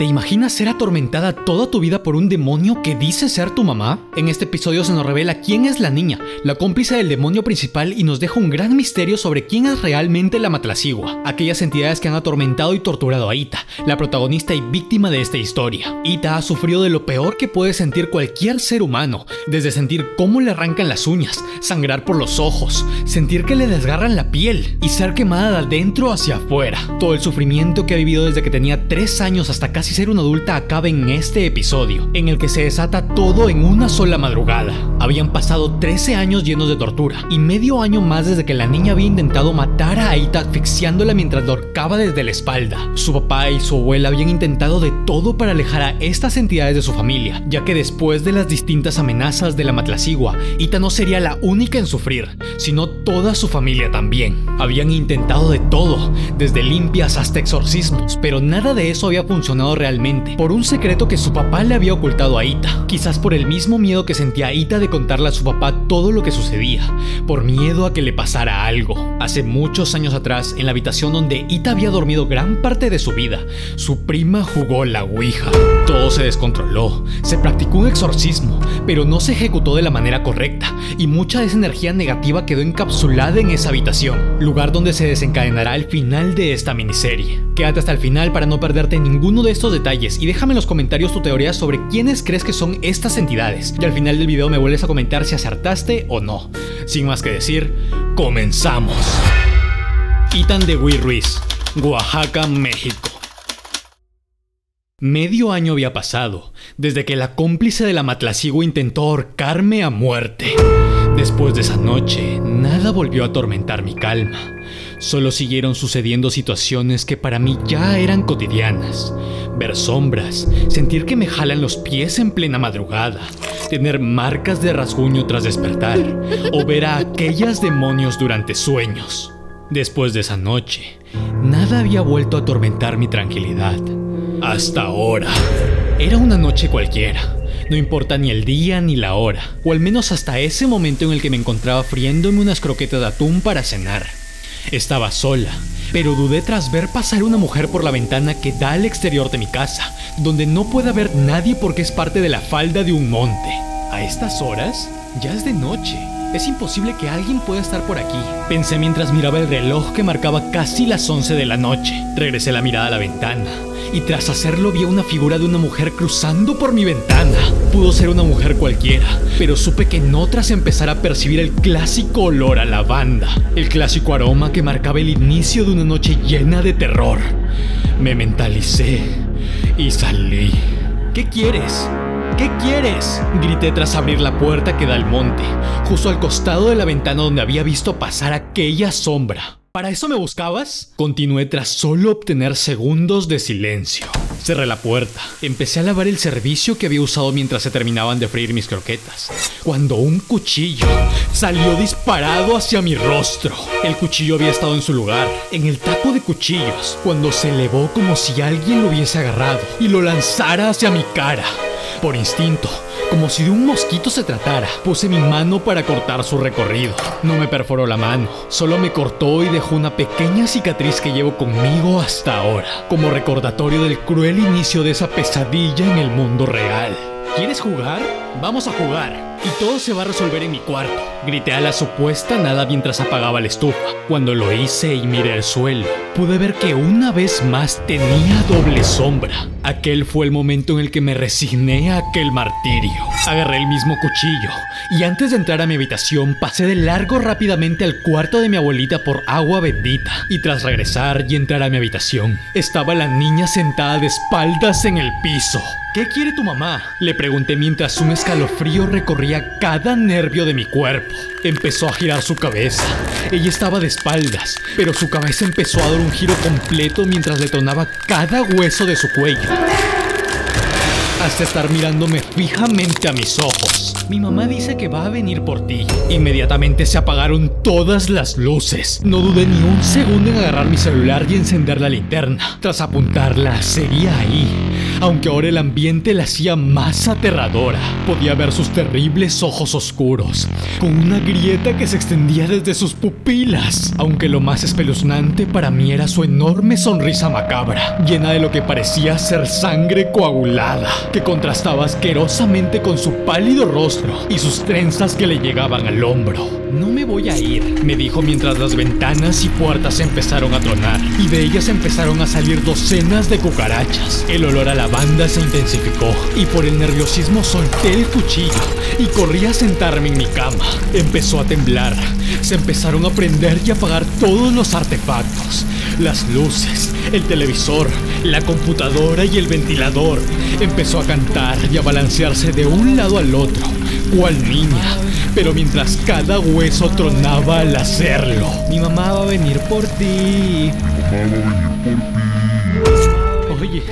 ¿Te imaginas ser atormentada toda tu vida por un demonio que dice ser tu mamá? En este episodio se nos revela quién es la niña, la cómplice del demonio principal y nos deja un gran misterio sobre quién es realmente la Matlacigua, aquellas entidades que han atormentado y torturado a Ita, la protagonista y víctima de esta historia. Ita ha sufrido de lo peor que puede sentir cualquier ser humano, desde sentir cómo le arrancan las uñas, sangrar por los ojos, sentir que le desgarran la piel y ser quemada de adentro hacia afuera. Todo el sufrimiento que ha vivido desde que tenía 3 años hasta casi ser una adulta acaba en este episodio, en el que se desata todo en una sola madrugada. Habían pasado 13 años llenos de tortura y medio año más desde que la niña había intentado matar a Aita asfixiándola mientras la ahorcaba desde la espalda. Su papá y su abuela habían intentado de todo para alejar a estas entidades de su familia, ya que después de las distintas amenazas de la Matlacigua, Ita no sería la única en sufrir, sino toda su familia también. Habían intentado de todo, desde limpias hasta exorcismos, pero nada de eso había funcionado realmente, por un secreto que su papá le había ocultado a Ita. Quizás por el mismo miedo que sentía Ita de contarle a su papá todo lo que sucedía, por miedo a que le pasara algo. Hace muchos años atrás, en la habitación donde Ita había dormido gran parte de su vida, su prima jugó la Ouija. Todo se descontroló, se practicó un exorcismo, pero no se ejecutó de la manera correcta, y mucha de esa energía negativa quedó encapsulada en esa habitación, lugar donde se desencadenará el final de esta miniserie. Quédate hasta el final para no perderte ninguno de estos detalles y déjame en los comentarios tu teoría sobre quiénes crees que son estas entidades. Y al final del video me vuelves a comentar si acertaste o no. Sin más que decir, comenzamos. Itan de Huy Ruiz, Oaxaca, México. Medio año había pasado desde que la cómplice de la Matlacigua intentó ahorcarme a muerte. Después de esa noche, nada volvió a atormentar mi calma. Solo siguieron sucediendo situaciones que para mí ya eran cotidianas. Ver sombras, sentir que me jalan los pies en plena madrugada, tener marcas de rasguño tras despertar, o ver a aquellas demonios durante sueños. Después de esa noche, nada había vuelto a atormentar mi tranquilidad. Hasta ahora. Era una noche cualquiera. No importa ni el día ni la hora, o al menos hasta ese momento en el que me encontraba friéndome unas croquetas de atún para cenar. Estaba sola, pero dudé tras ver pasar una mujer por la ventana que da al exterior de mi casa, donde no puede haber nadie porque es parte de la falda de un monte. A estas horas, ya es de noche. Es imposible que alguien pueda estar por aquí. Pensé mientras miraba el reloj que marcaba casi las 11 de la noche. Regresé la mirada a la ventana y tras hacerlo vi una figura de una mujer cruzando por mi ventana. Pudo ser una mujer cualquiera, pero supe que no tras empezar a percibir el clásico olor a lavanda, el clásico aroma que marcaba el inicio de una noche llena de terror. Me mentalicé y salí. ¿Qué quieres? ¿Qué quieres? Grité tras abrir la puerta que da al monte, justo al costado de la ventana donde había visto pasar aquella sombra. ¿Para eso me buscabas? Continué tras solo obtener segundos de silencio. Cerré la puerta, empecé a lavar el servicio que había usado mientras se terminaban de freír mis croquetas, cuando un cuchillo salió disparado hacia mi rostro. El cuchillo había estado en su lugar, en el taco de cuchillos, cuando se elevó como si alguien lo hubiese agarrado y lo lanzara hacia mi cara. Por instinto, como si de un mosquito se tratara, puse mi mano para cortar su recorrido. No me perforó la mano, solo me cortó y dejó una pequeña cicatriz que llevo conmigo hasta ahora, como recordatorio del cruel inicio de esa pesadilla en el mundo real. ¿Quieres jugar? Vamos a jugar. Y todo se va a resolver en mi cuarto. Grité a la supuesta nada mientras apagaba la estufa. Cuando lo hice y miré el suelo, pude ver que una vez más tenía doble sombra. Aquel fue el momento en el que me resigné a aquel martirio. Agarré el mismo cuchillo y antes de entrar a mi habitación pasé de largo rápidamente al cuarto de mi abuelita por agua bendita. Y tras regresar y entrar a mi habitación, estaba la niña sentada de espaldas en el piso. ¿Qué quiere tu mamá? Le pregunté mientras un escalofrío recorría cada nervio de mi cuerpo. Empezó a girar su cabeza. Ella estaba de espaldas, pero su cabeza empezó a dar un giro completo mientras detonaba cada hueso de su cuello. Hasta estar mirándome fijamente a mis ojos. Mi mamá dice que va a venir por ti. Inmediatamente se apagaron todas las luces. No dudé ni un segundo en agarrar mi celular y encender la linterna. Tras apuntarla, seguía ahí aunque ahora el ambiente la hacía más aterradora. Podía ver sus terribles ojos oscuros, con una grieta que se extendía desde sus pupilas, aunque lo más espeluznante para mí era su enorme sonrisa macabra, llena de lo que parecía ser sangre coagulada, que contrastaba asquerosamente con su pálido rostro y sus trenzas que le llegaban al hombro. No me voy a ir, me dijo mientras las ventanas y puertas empezaron a tronar y de ellas empezaron a salir docenas de cucarachas. El olor a lavanda se intensificó y por el nerviosismo solté el cuchillo y corrí a sentarme en mi cama. Empezó a temblar, se empezaron a prender y apagar todos los artefactos, las luces, el televisor, la computadora y el ventilador. Empezó a cantar y a balancearse de un lado al otro, cual niña, pero mientras cada hueso tronaba al hacerlo. Mi mamá va a venir por ti. Oye,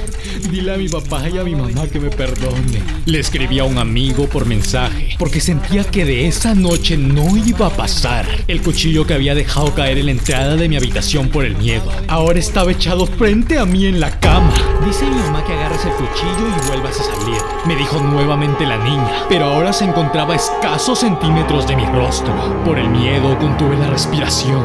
dile a mi papá y a mi mamá que me perdone. Le escribí a un amigo por mensaje, porque sentía que de esa noche no iba a pasar. El cuchillo que había dejado caer en la entrada de mi habitación por el miedo. Ahora estaba echado frente a mí en la cama. Dice mi mamá que agarres el cuchillo y vuelvas a salir. Me dijo nuevamente la niña, pero ahora se encontraba a escasos centímetros de mi rostro. Por el miedo contuve la respiración.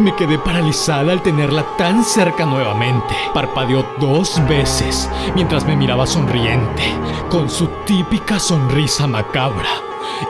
Me quedé paralizada al tenerla tan cerca nuevamente. Parpadeó dos veces mientras me miraba sonriente, con su típica sonrisa macabra.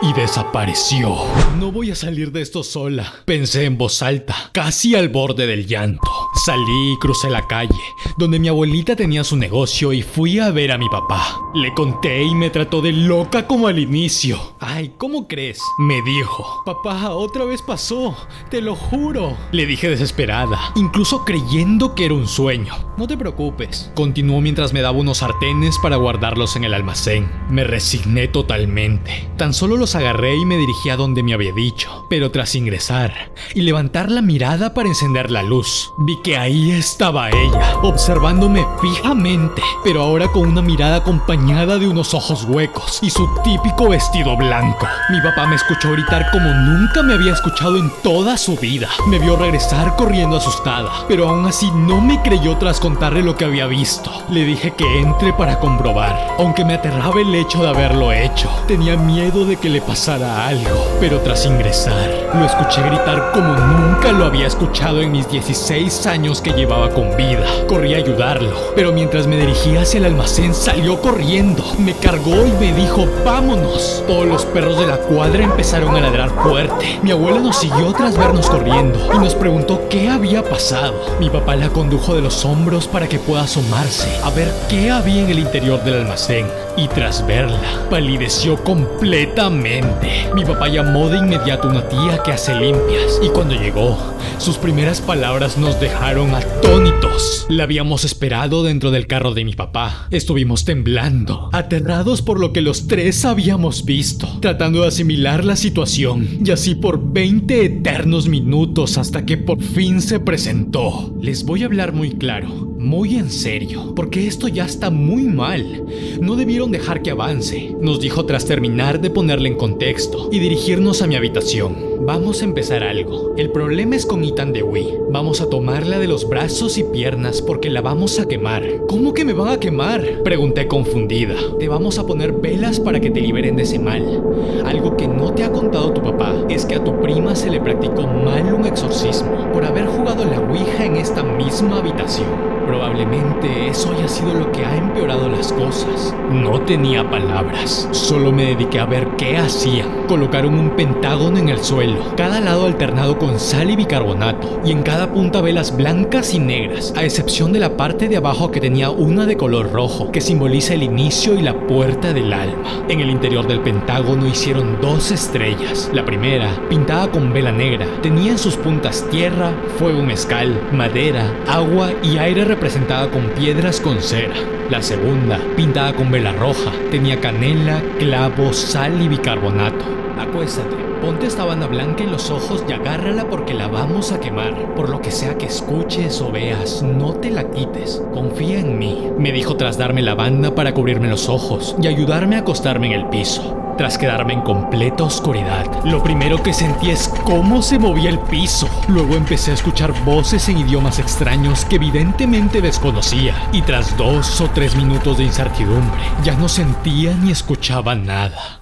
Y desapareció. No voy a salir de esto sola, pensé en voz alta, casi al borde del llanto. Salí y crucé la calle, donde mi abuelita tenía su negocio y fui a ver a mi papá. Le conté y me trató de loca como al inicio. Ay, ¿cómo crees? Me dijo. Papá, otra vez pasó, te lo juro. Le dije desesperada, incluso creyendo que era un sueño. No te preocupes. Continuó mientras me daba unos sartenes para guardarlos en el almacén. Me resigné totalmente. Tan solo los agarré y me dirigí a donde me había dicho. Pero tras ingresar y levantar la mirada para encender la luz, vi que ahí estaba ella, observándome fijamente, pero ahora con una mirada acompañada de unos ojos huecos y su típico vestido blanco. Mi papá me escuchó gritar como nunca me había escuchado en toda su vida. Me vio regresar corriendo asustada, pero aún así no me creyó tras contarle lo que había visto. Le dije que entre para comprobar, aunque me aterraba el hecho de haberlo hecho. Tenía miedo de que le pasara algo, pero tras ingresar, lo escuché gritar como nunca lo había escuchado en mis 16 años que llevaba con vida. Corrí a ayudarlo, pero mientras me dirigía hacia el almacén salió corriendo. Me cargó y me dijo, vámonos. Todos los perros de la cuadra empezaron a ladrar fuerte. Mi abuela nos siguió tras vernos corriendo y nos preguntó qué había pasado. Mi papá la condujo de los hombros para que pueda asomarse a ver qué había en el interior del almacén. Y tras verla, palideció completamente. Mi papá llamó de inmediato a una tía que hace limpias y cuando llegó, sus primeras palabras nos dejaron atónitos. La habíamos esperado dentro del carro de mi papá. Estuvimos temblando, aterrados por lo que los tres habíamos visto, tratando de asimilar la situación y así por 20 eternos minutos hasta que por fin se presentó. Les voy a hablar muy claro, muy en serio, porque esto ya está muy mal. No debieron dejar que avance, nos dijo tras terminar de ponerle en contexto y dirigirnos a mi habitación. Vamos a empezar algo. El problema es con Ethan Dewey. Vamos a tomarla de los brazos y piernas porque la vamos a quemar. ¿Cómo que me van a quemar? Pregunté confundida. Te vamos a poner velas para que te liberen de ese mal. Algo que no te ha contado tu papá es que a tu prima se le practicó mal un exorcismo por haber jugado la Ouija en esta misma habitación. Probablemente eso haya sido lo que ha empeorado las cosas. No tenía palabras, solo me dediqué a ver qué hacían. Colocaron un pentágono en el suelo, cada lado alternado con sal y bicarbonato, y en cada punta velas blancas y negras, a excepción de la parte de abajo que tenía una de color rojo, que simboliza el inicio y la puerta del alma. En el interior del pentágono hicieron dos estrellas. La primera, pintada con vela negra, tenía en sus puntas tierra, fuego mezcal, madera, agua y aire representada con piedras con cera. La segunda, pintada con vela roja, tenía canela, clavo, sal y bicarbonato. Acuéstate, ponte esta banda blanca en los ojos y agárrala porque la vamos a quemar. Por lo que sea que escuches o veas, no te la quites. Confía en mí, me dijo tras darme la banda para cubrirme los ojos y ayudarme a acostarme en el piso. Tras quedarme en completa oscuridad. Lo primero que sentí es cómo se movía el piso. Luego empecé a escuchar voces en idiomas extraños que evidentemente desconocía. Y tras dos o tres minutos de incertidumbre, ya no sentía ni escuchaba nada.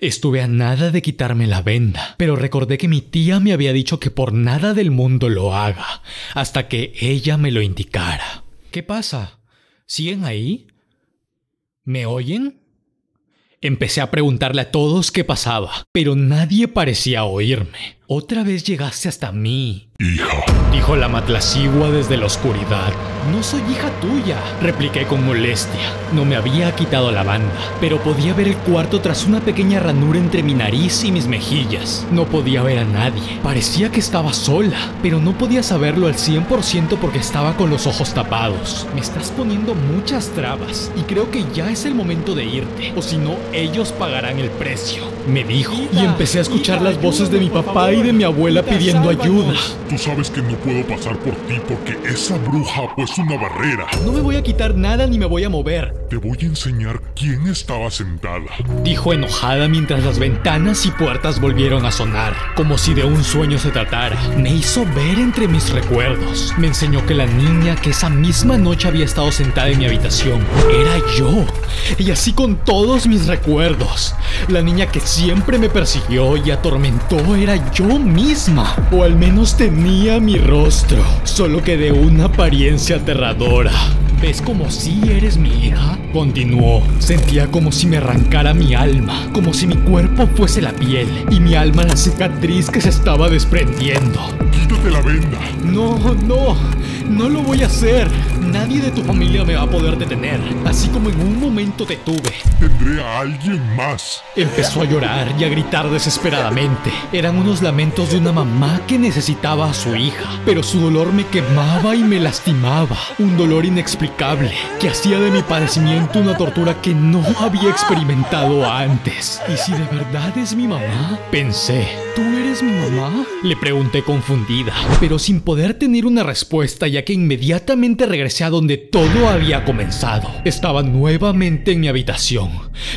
Estuve a nada de quitarme la venda, pero recordé que mi tía me había dicho que por nada del mundo lo haga, hasta que ella me lo indicara. ¿Qué pasa? ¿Siguen ahí? ¿Me oyen? Empecé a preguntarle a todos qué pasaba, pero nadie parecía oírme. Otra vez llegaste hasta mí, Hija, dijo la matlacigua desde la oscuridad. No soy hija tuya, repliqué con molestia. No me había quitado la banda, pero podía ver el cuarto tras una pequeña ranura entre mi nariz y mis mejillas. No podía ver a nadie. Parecía que estaba sola, pero no podía saberlo al 100% porque estaba con los ojos tapados. Me estás poniendo muchas trabas y creo que ya es el momento de irte, o si no, ellos pagarán el precio. Me dijo, y empecé a escuchar las voces de mi papá y de mi abuela pidiendo ayuda. tú sabes que no puedo pasar por ti porque esa bruja ha puesto una barrera. No me voy a quitar nada ni me voy a mover, Te voy a enseñar quién estaba sentada. dijo enojada mientras las ventanas y puertas volvieron a sonar, como si de un sueño se tratara. Me hizo ver entre mis recuerdos. Me enseñó que la niña que esa misma noche había estado sentada en mi habitación era yo. Y así con todos mis recuerdos. La niña que siempre me persiguió y atormentó era yo misma. O al menos tenía mi rostro, solo que de una apariencia aterradora. ¿Ves como si eres mi hija? Continuó. Sentía como si me arrancara mi alma, como si mi cuerpo fuese la piel y mi alma la cicatriz que se estaba desprendiendo. Quítate la venda. No, no, no lo voy a hacer. Nadie de tu familia me va a poder detener, así como en un momento te tuve. Tendré a alguien más. Empezó a llorar y a gritar desesperadamente. Eran unos lamentos de una mamá que necesitaba a su hija, pero su dolor me quemaba y me lastimaba. Un dolor inexplicable que hacía de mi padecimiento una tortura que no había experimentado antes. ¿Y si de verdad es mi mamá? Pensé, ¿tú eres mi mamá? Le pregunté confundida, pero sin poder tener una respuesta ya que inmediatamente regresé donde todo había comenzado. Estaba nuevamente en mi habitación,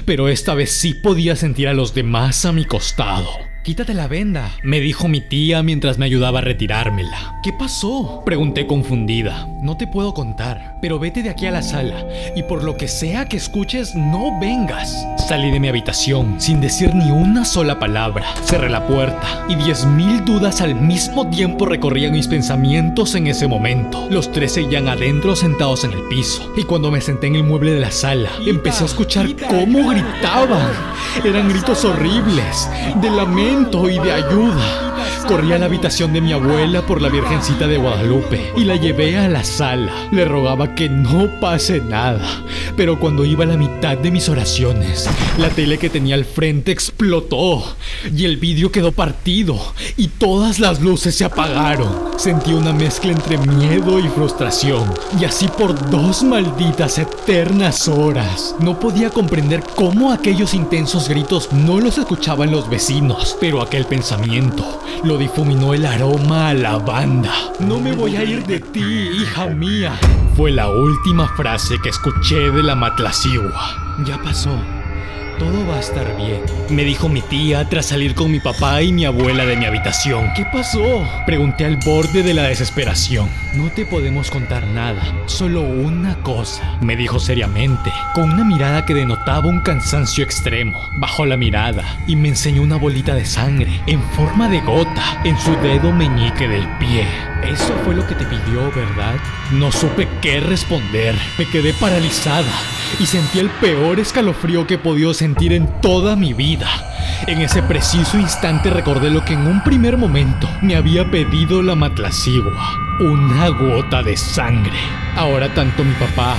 pero esta vez sí podía sentir a los demás a mi costado. Quítate la venda, me dijo mi tía mientras me ayudaba a retirármela. ¿Qué pasó? Pregunté confundida. No te puedo contar, pero vete de aquí a la sala y por lo que sea que escuches, no vengas. Salí de mi habitación sin decir ni una sola palabra. Cerré la puerta y diez mil dudas al mismo tiempo recorrían mis pensamientos en ese momento. Los tres seguían adentro sentados en el piso y cuando me senté en el mueble de la sala, empecé a escuchar cómo gritaban. Eran gritos horribles, de lamento y de ayuda. Corrí a la habitación de mi abuela por la Virgencita de Guadalupe y la llevé a la sala. Le rogaba que no pase nada, pero cuando iba a la mitad de mis oraciones, la tele que tenía al frente explotó y el vidrio quedó partido y todas las luces se apagaron. Sentí una mezcla entre miedo y frustración y así por dos malditas eternas horas. No podía comprender cómo aquellos intensos gritos no los escuchaban los vecinos, pero aquel pensamiento lo difuminó el aroma a lavanda. No me voy a ir de ti, hija mía. Fue la última frase que escuché de la matlacigua. Ya pasó. Todo va a estar bien, me dijo mi tía tras salir con mi papá y mi abuela de mi habitación. ¿Qué pasó? Pregunté al borde de la desesperación. No te podemos contar nada, solo una cosa, me dijo seriamente, con una mirada que denotaba un cansancio extremo. Bajó la mirada y me enseñó una bolita de sangre en forma de gota en su dedo meñique del pie. Eso fue lo que te pidió, ¿verdad? No supe qué responder. Me quedé paralizada y sentí el peor escalofrío que he podido sentir en toda mi vida. En ese preciso instante recordé lo que en un primer momento me había pedido la matlacigua. Una gota de sangre. Ahora tanto mi papá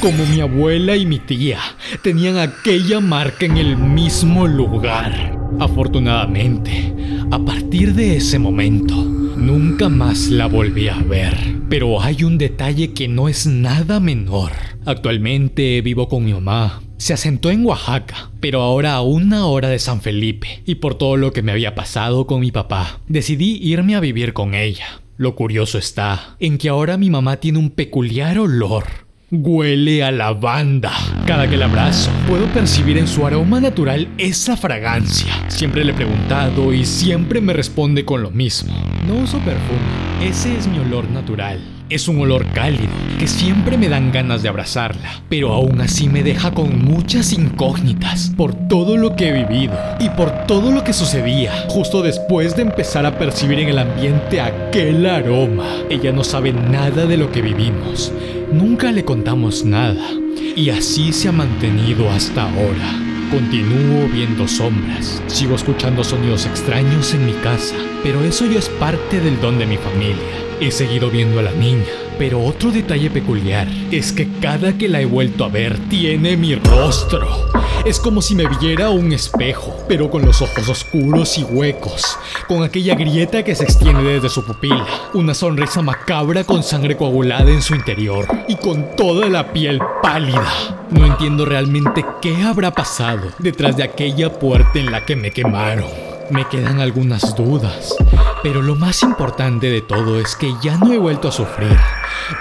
como mi abuela y mi tía tenían aquella marca en el mismo lugar. Afortunadamente, a partir de ese momento, nunca más la volví a ver. Pero hay un detalle que no es nada menor. Actualmente vivo con mi mamá. Se asentó en Oaxaca, pero ahora a una hora de San Felipe. Y por todo lo que me había pasado con mi papá, decidí irme a vivir con ella. Lo curioso está en que ahora mi mamá tiene un peculiar olor Huele a lavanda. Cada que la abrazo, puedo percibir en su aroma natural esa fragancia. Siempre le he preguntado y siempre me responde con lo mismo. No uso perfume, ese es mi olor natural. Es un olor cálido que siempre me dan ganas de abrazarla, pero aún así me deja con muchas incógnitas por todo lo que he vivido y por todo lo que sucedía justo después de empezar a percibir en el ambiente aquel aroma. Ella no sabe nada de lo que vivimos, nunca le contamos nada y así se ha mantenido hasta ahora. Continúo viendo sombras, sigo escuchando sonidos extraños en mi casa, pero eso ya es parte del don de mi familia. He seguido viendo a la niña, pero otro detalle peculiar es que cada que la he vuelto a ver tiene mi rostro. Es como si me viera un espejo, pero con los ojos oscuros y huecos, con aquella grieta que se extiende desde su pupila, una sonrisa macabra con sangre coagulada en su interior y con toda la piel pálida. No entiendo realmente qué habrá pasado detrás de aquella puerta en la que me quemaron. Me quedan algunas dudas, pero lo más importante de todo es que ya no he vuelto a sufrir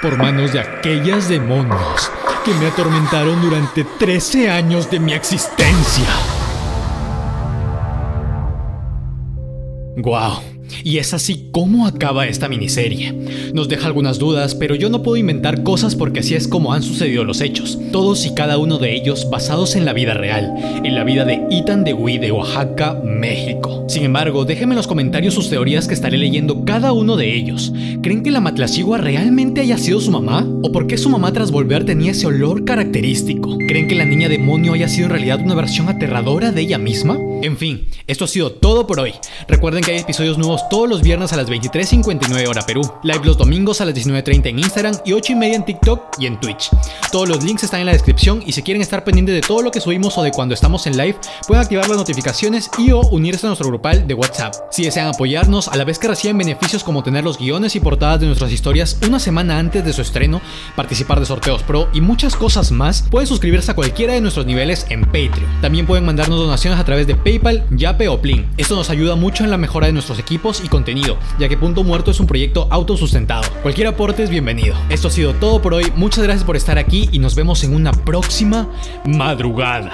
por manos de aquellas demonios que me atormentaron durante 13 años de mi existencia. ¡Guau! Y es así como acaba esta miniserie. Nos deja algunas dudas, pero yo no puedo inventar cosas porque así es como han sucedido los hechos, todos y cada uno de ellos basados en la vida real, en la vida de Ethan Dewey de Oaxaca, México. Sin embargo, déjenme en los comentarios sus teorías que estaré leyendo cada uno de ellos. ¿Creen que la Matlacigua realmente haya sido su mamá? ¿O por qué su mamá tras volver tenía ese olor característico? ¿Creen que la niña demonio haya sido en realidad una versión aterradora de ella misma? En fin, esto ha sido todo por hoy. Recuerden que hay episodios nuevos todos los viernes a las 23.59 hora Perú, live los domingos a las 19.30 en Instagram y 8 y media en TikTok y en Twitch. Todos los links están en la descripción y si quieren estar pendientes de todo lo que subimos o de cuando estamos en live, pueden activar las notificaciones y o unirse a nuestro grupal de WhatsApp. Si desean apoyarnos, a la vez que reciben beneficios como tener los guiones y portadas de nuestras historias una semana antes de su estreno, participar de sorteos pro y muchas cosas más, pueden suscribirse a cualquiera de nuestros niveles en Patreon. También pueden mandarnos donaciones a través de PayPal, Yape o Plin. Esto nos ayuda mucho en la mejora de nuestros equipos y contenido, ya que Punto Muerto es un proyecto autosustentado. Cualquier aporte es bienvenido. Esto ha sido todo por hoy, muchas gracias por estar aquí y nos vemos en una próxima madrugada.